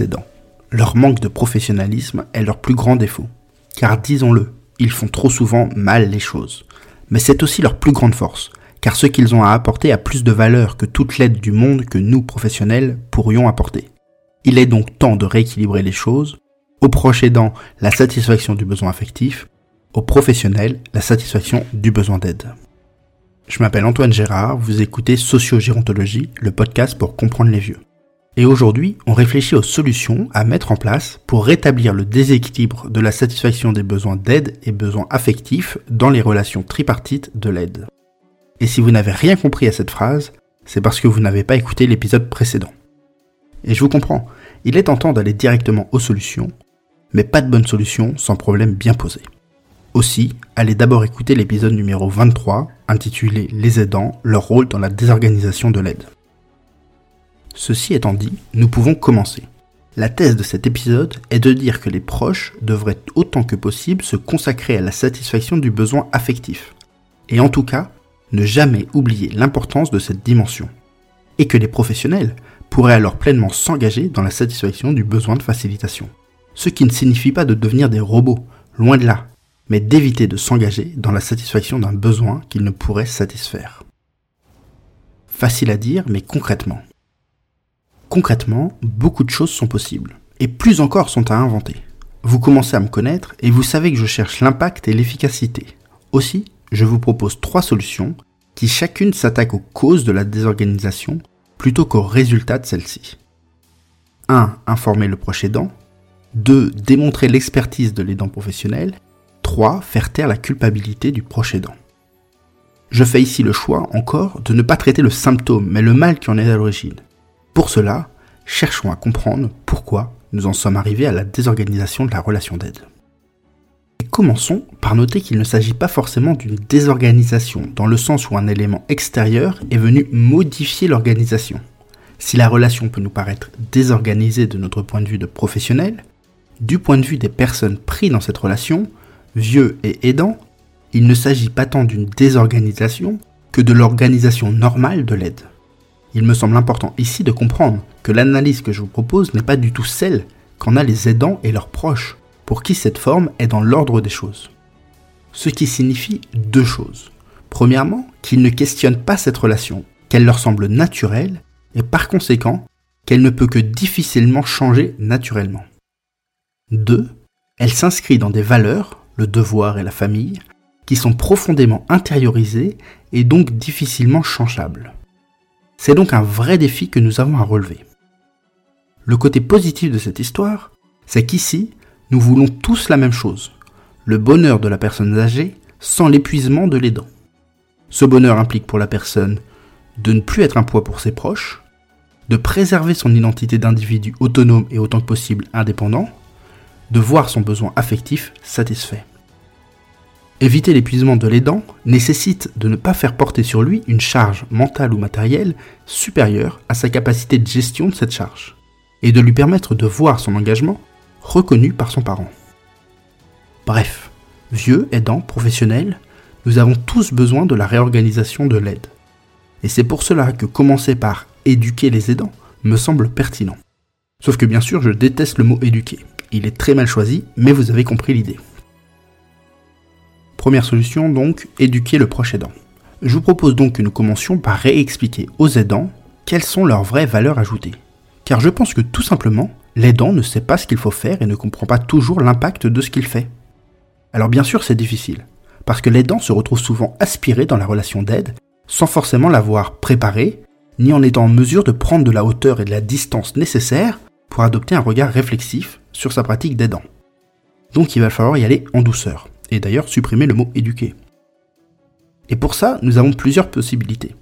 Aidants. Leur manque de professionnalisme est leur plus grand défaut. Car disons-le, ils font trop souvent mal les choses. Mais c'est aussi leur plus grande force, car ce qu'ils ont à apporter a plus de valeur que toute l'aide du monde que nous, professionnels, pourrions apporter. Il est donc temps de rééquilibrer les choses, au proche aidant la satisfaction du besoin affectif, au professionnel la satisfaction du besoin d'aide. Je m'appelle Antoine Gérard, vous écoutez Sociogérontologie, le podcast pour comprendre les vieux. Et aujourd'hui, on réfléchit aux solutions à mettre en place pour rétablir le déséquilibre de la satisfaction des besoins d'aide et besoins affectifs dans les relations tripartites de l'aide. Et si vous n'avez rien compris à cette phrase, c'est parce que vous n'avez pas écouté l'épisode précédent. Et je vous comprends, il est tentant d'aller directement aux solutions, mais pas de bonne solution sans problème bien posé. Aussi, allez d'abord écouter l'épisode numéro 23, intitulé Les aidants, leur rôle dans la désorganisation de l'aide. Ceci étant dit, nous pouvons commencer. La thèse de cet épisode est de dire que les proches devraient autant que possible se consacrer à la satisfaction du besoin affectif. Et en tout cas, ne jamais oublier l'importance de cette dimension. Et que les professionnels pourraient alors pleinement s'engager dans la satisfaction du besoin de facilitation. Ce qui ne signifie pas de devenir des robots, loin de là, mais d'éviter de s'engager dans la satisfaction d'un besoin qu'ils ne pourraient satisfaire. Facile à dire, mais concrètement. Concrètement, beaucoup de choses sont possibles, et plus encore sont à inventer. Vous commencez à me connaître et vous savez que je cherche l'impact et l'efficacité. Aussi, je vous propose trois solutions qui chacune s'attaquent aux causes de la désorganisation plutôt qu'aux résultats de celle-ci. 1. Informer le proche aidant. 2. Démontrer l'expertise de l'aidant professionnel. 3. Faire taire la culpabilité du proche aidant. Je fais ici le choix encore de ne pas traiter le symptôme, mais le mal qui en est à l'origine. Pour cela, cherchons à comprendre pourquoi nous en sommes arrivés à la désorganisation de la relation d'aide. Commençons par noter qu'il ne s'agit pas forcément d'une désorganisation, dans le sens où un élément extérieur est venu modifier l'organisation. Si la relation peut nous paraître désorganisée de notre point de vue de professionnel, du point de vue des personnes prises dans cette relation, vieux et aidants, il ne s'agit pas tant d'une désorganisation que de l'organisation normale de l'aide il me semble important ici de comprendre que l'analyse que je vous propose n'est pas du tout celle qu'en a les aidants et leurs proches, pour qui cette forme est dans l'ordre des choses. Ce qui signifie deux choses. Premièrement, qu'ils ne questionnent pas cette relation, qu'elle leur semble naturelle, et par conséquent, qu'elle ne peut que difficilement changer naturellement. Deux, Elle s'inscrit dans des valeurs, le devoir et la famille, qui sont profondément intériorisées et donc difficilement changeables. C'est donc un vrai défi que nous avons à relever. Le côté positif de cette histoire, c'est qu'ici, nous voulons tous la même chose, le bonheur de la personne âgée sans l'épuisement de l'aidant. Ce bonheur implique pour la personne de ne plus être un poids pour ses proches, de préserver son identité d'individu autonome et autant que possible indépendant, de voir son besoin affectif satisfait. Éviter l'épuisement de l'aidant nécessite de ne pas faire porter sur lui une charge mentale ou matérielle supérieure à sa capacité de gestion de cette charge, et de lui permettre de voir son engagement reconnu par son parent. Bref, vieux, aidant, professionnel, nous avons tous besoin de la réorganisation de l'aide. Et c'est pour cela que commencer par éduquer les aidants me semble pertinent. Sauf que bien sûr, je déteste le mot éduquer. Il est très mal choisi, mais vous avez compris l'idée. Première solution donc, éduquer le proche aidant. Je vous propose donc que nous commencions par réexpliquer aux aidants quelles sont leurs vraies valeurs ajoutées. Car je pense que tout simplement, l'aidant ne sait pas ce qu'il faut faire et ne comprend pas toujours l'impact de ce qu'il fait. Alors bien sûr c'est difficile, parce que l'aidant se retrouve souvent aspiré dans la relation d'aide sans forcément l'avoir préparé, ni en étant en mesure de prendre de la hauteur et de la distance nécessaires pour adopter un regard réflexif sur sa pratique d'aidant. Donc il va falloir y aller en douceur et d'ailleurs supprimer le mot éduquer. Et pour ça, nous avons plusieurs possibilités.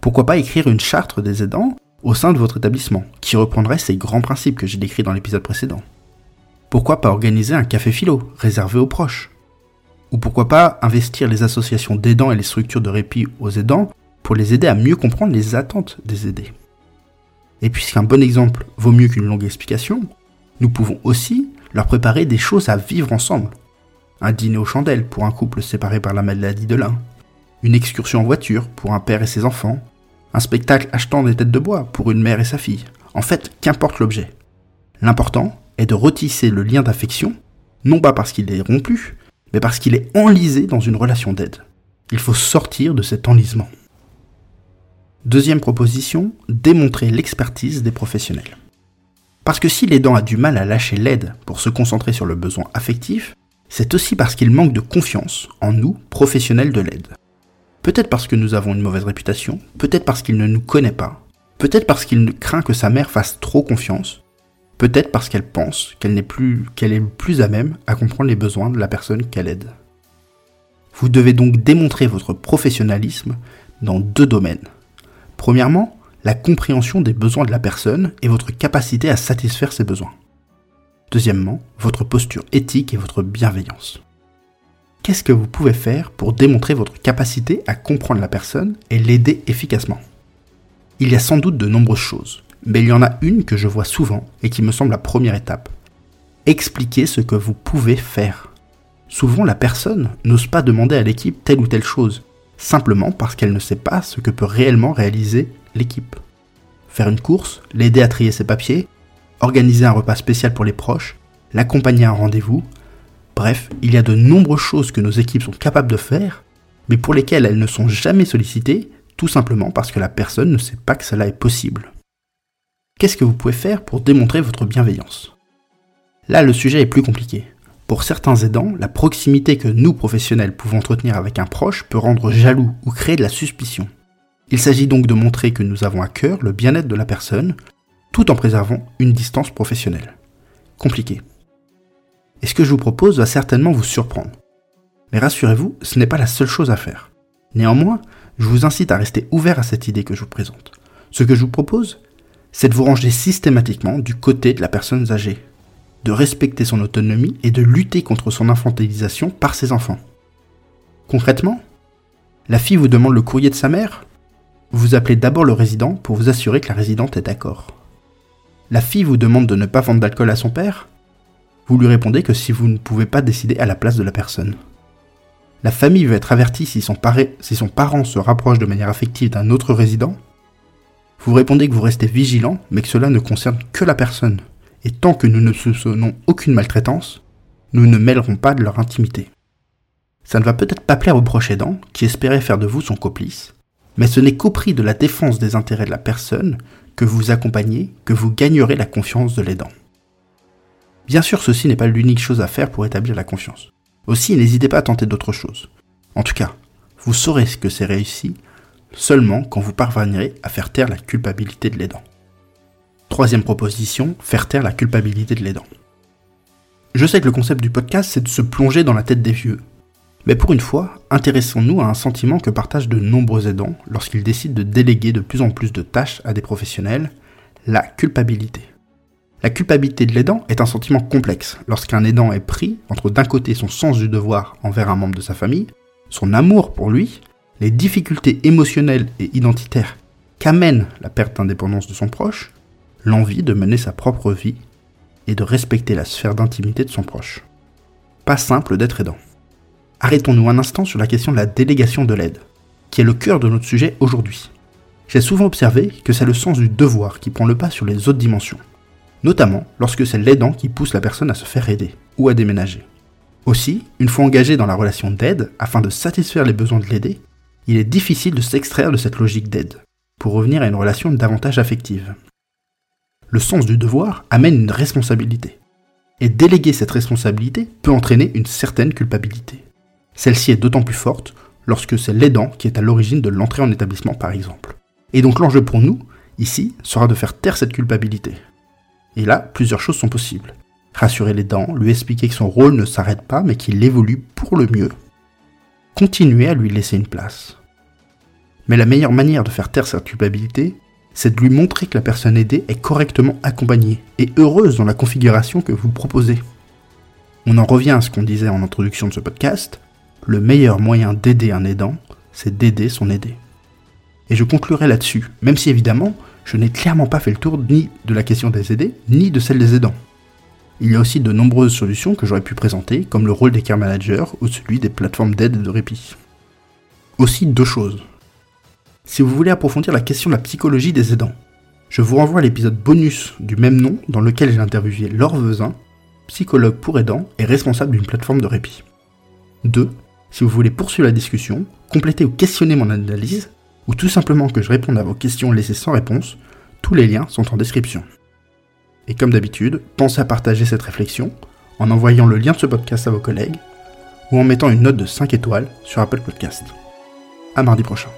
Pourquoi pas écrire une charte des aidants au sein de votre établissement, qui reprendrait ces grands principes que j'ai décrits dans l'épisode précédent Pourquoi pas organiser un café philo, réservé aux proches? Ou pourquoi pas investir les associations d'aidants et les structures de répit aux aidants pour les aider à mieux comprendre les attentes des aidés? Et puisqu'un bon exemple vaut mieux qu'une longue explication, nous pouvons aussi leur préparer des choses à vivre ensemble, un dîner aux chandelles pour un couple séparé par la maladie de l'un, une excursion en voiture pour un père et ses enfants, un spectacle achetant des têtes de bois pour une mère et sa fille. En fait, qu'importe l'objet. L'important est de retisser le lien d'affection, non pas parce qu'il est rompu, mais parce qu'il est enlisé dans une relation d'aide. Il faut sortir de cet enlisement. Deuxième proposition, démontrer l'expertise des professionnels. Parce que si l'aidant a du mal à lâcher l'aide pour se concentrer sur le besoin affectif, c'est aussi parce qu'il manque de confiance en nous, professionnels de l'aide. Peut-être parce que nous avons une mauvaise réputation, peut-être parce qu'il ne nous connaît pas, peut-être parce qu'il craint que sa mère fasse trop confiance, peut-être parce qu'elle pense qu'elle n'est plus, qu'elle est plus à même à comprendre les besoins de la personne qu'elle aide. Vous devez donc démontrer votre professionnalisme dans deux domaines. Premièrement, la compréhension des besoins de la personne et votre capacité à satisfaire ses besoins. Deuxièmement, votre posture éthique et votre bienveillance. Qu'est-ce que vous pouvez faire pour démontrer votre capacité à comprendre la personne et l'aider efficacement? Il y a sans doute de nombreuses choses, mais il y en a une que je vois souvent et qui me semble la première étape. Expliquez ce que vous pouvez faire. Souvent, la personne n'ose pas demander à l'équipe telle ou telle chose, simplement parce qu'elle ne sait pas ce que peut réellement réaliser l'équipe. Faire une course, l'aider à trier ses papiers, organiser un repas spécial pour les proches, l'accompagner à un rendez-vous. Bref, il y a de nombreuses choses que nos équipes sont capables de faire, mais pour lesquelles elles ne sont jamais sollicitées, tout simplement parce que la personne ne sait pas que cela est possible. Qu'est-ce que vous pouvez faire pour démontrer votre bienveillance? Là, le sujet est plus compliqué. Pour certains aidants, la proximité que nous, professionnels, pouvons entretenir avec un proche peut rendre jaloux ou créer de la suspicion. Il s'agit donc de montrer que nous avons à cœur le bien-être de la personne, tout en préservant une distance professionnelle. Compliqué. Et ce que je vous propose va certainement vous surprendre. Mais rassurez-vous, ce n'est pas la seule chose à faire. Néanmoins, je vous incite à rester ouvert à cette idée que je vous présente. Ce que je vous propose, c'est de vous ranger systématiquement du côté de la personne âgée, de respecter son autonomie et de lutter contre son infantilisation par ses enfants. Concrètement, la fille vous demande le courrier de sa mère Vous appelez d'abord le résident pour vous assurer que la résidente est d'accord. La fille vous demande de ne pas vendre d'alcool à son père? Vous lui répondez que si vous ne pouvez pas décider à la place de la personne. La famille veut être avertie si son, parent se rapproche de manière affective d'un autre résident? Vous répondez que vous restez vigilant, mais que cela ne concerne que la personne. Et tant que nous ne soupçonnons aucune maltraitance, nous ne mêlerons pas de leur intimité. Ça ne va peut-être pas plaire au proche aidant, qui espérait faire de vous son complice, mais ce n'est qu'au prix de la défense des intérêts de la personne que vous accompagnez, que vous gagnerez la confiance de l'aidant. Bien sûr, ceci n'est pas l'unique chose à faire pour établir la confiance. Aussi, n'hésitez pas à tenter d'autres choses. En tout cas, vous saurez ce que c'est réussi seulement quand vous parviendrez à faire taire la culpabilité de l'aidant. Troisième proposition, faire taire la culpabilité de l'aidant. Je sais que le concept du podcast, c'est de se plonger dans la tête des vieux. Mais pour une fois, intéressons-nous à un sentiment que partagent de nombreux aidants lorsqu'ils décident de déléguer de plus en plus de tâches à des professionnels, la culpabilité. La culpabilité de l'aidant est un sentiment complexe lorsqu'un aidant est pris entre d'un côté son sens du devoir envers un membre de sa famille, son amour pour lui, les difficultés émotionnelles et identitaires qu'amène la perte d'indépendance de son proche, l'envie de mener sa propre vie et de respecter la sphère d'intimité de son proche. Pas simple d'être aidant. Arrêtons-nous un instant sur la question de la délégation de l'aide, qui est le cœur de notre sujet aujourd'hui. J'ai souvent observé que c'est le sens du devoir qui prend le pas sur les autres dimensions, notamment lorsque c'est l'aidant qui pousse la personne à se faire aider ou à déménager. Aussi, une fois engagé dans la relation d'aide, afin de satisfaire les besoins de l'aider, il est difficile de s'extraire de cette logique d'aide, pour revenir à une relation davantage affective. Le sens du devoir amène une responsabilité, et déléguer cette responsabilité peut entraîner une certaine culpabilité. Celle-ci est d'autant plus forte lorsque c'est l'aidant qui est à l'origine de l'entrée en établissement par exemple. Et donc l'enjeu pour nous, ici, sera de faire taire cette culpabilité. Et là, plusieurs choses sont possibles. Rassurer l'aidant, lui expliquer que son rôle ne s'arrête pas mais qu'il évolue pour le mieux. Continuer à lui laisser une place. Mais la meilleure manière de faire taire cette culpabilité, c'est de lui montrer que la personne aidée est correctement accompagnée et heureuse dans la configuration que vous proposez. On en revient à ce qu'on disait en introduction de ce podcast, le meilleur moyen d'aider un aidant, c'est d'aider son aidé. Et je conclurai là-dessus, même si évidemment, je n'ai clairement pas fait le tour ni de la question des aidés, ni de celle des aidants. Il y a aussi de nombreuses solutions que j'aurais pu présenter, comme le rôle des care managers ou celui des plateformes d'aide et de répit. Aussi deux choses. Si vous voulez approfondir la question de la psychologie des aidants, Je vous renvoie à l'épisode bonus du même nom dans lequel j'ai interviewé Laure Vezin, psychologue pour aidants et responsable d'une plateforme de répit. 2. Si vous voulez poursuivre la discussion, compléter ou questionner mon analyse, ou tout simplement que je réponde à vos questions laissées sans réponse, tous les liens sont en description. Et comme d'habitude, pensez à partager cette réflexion en envoyant le lien de ce podcast à vos collègues ou en mettant une note de 5 étoiles sur Apple Podcast. À mardi prochain.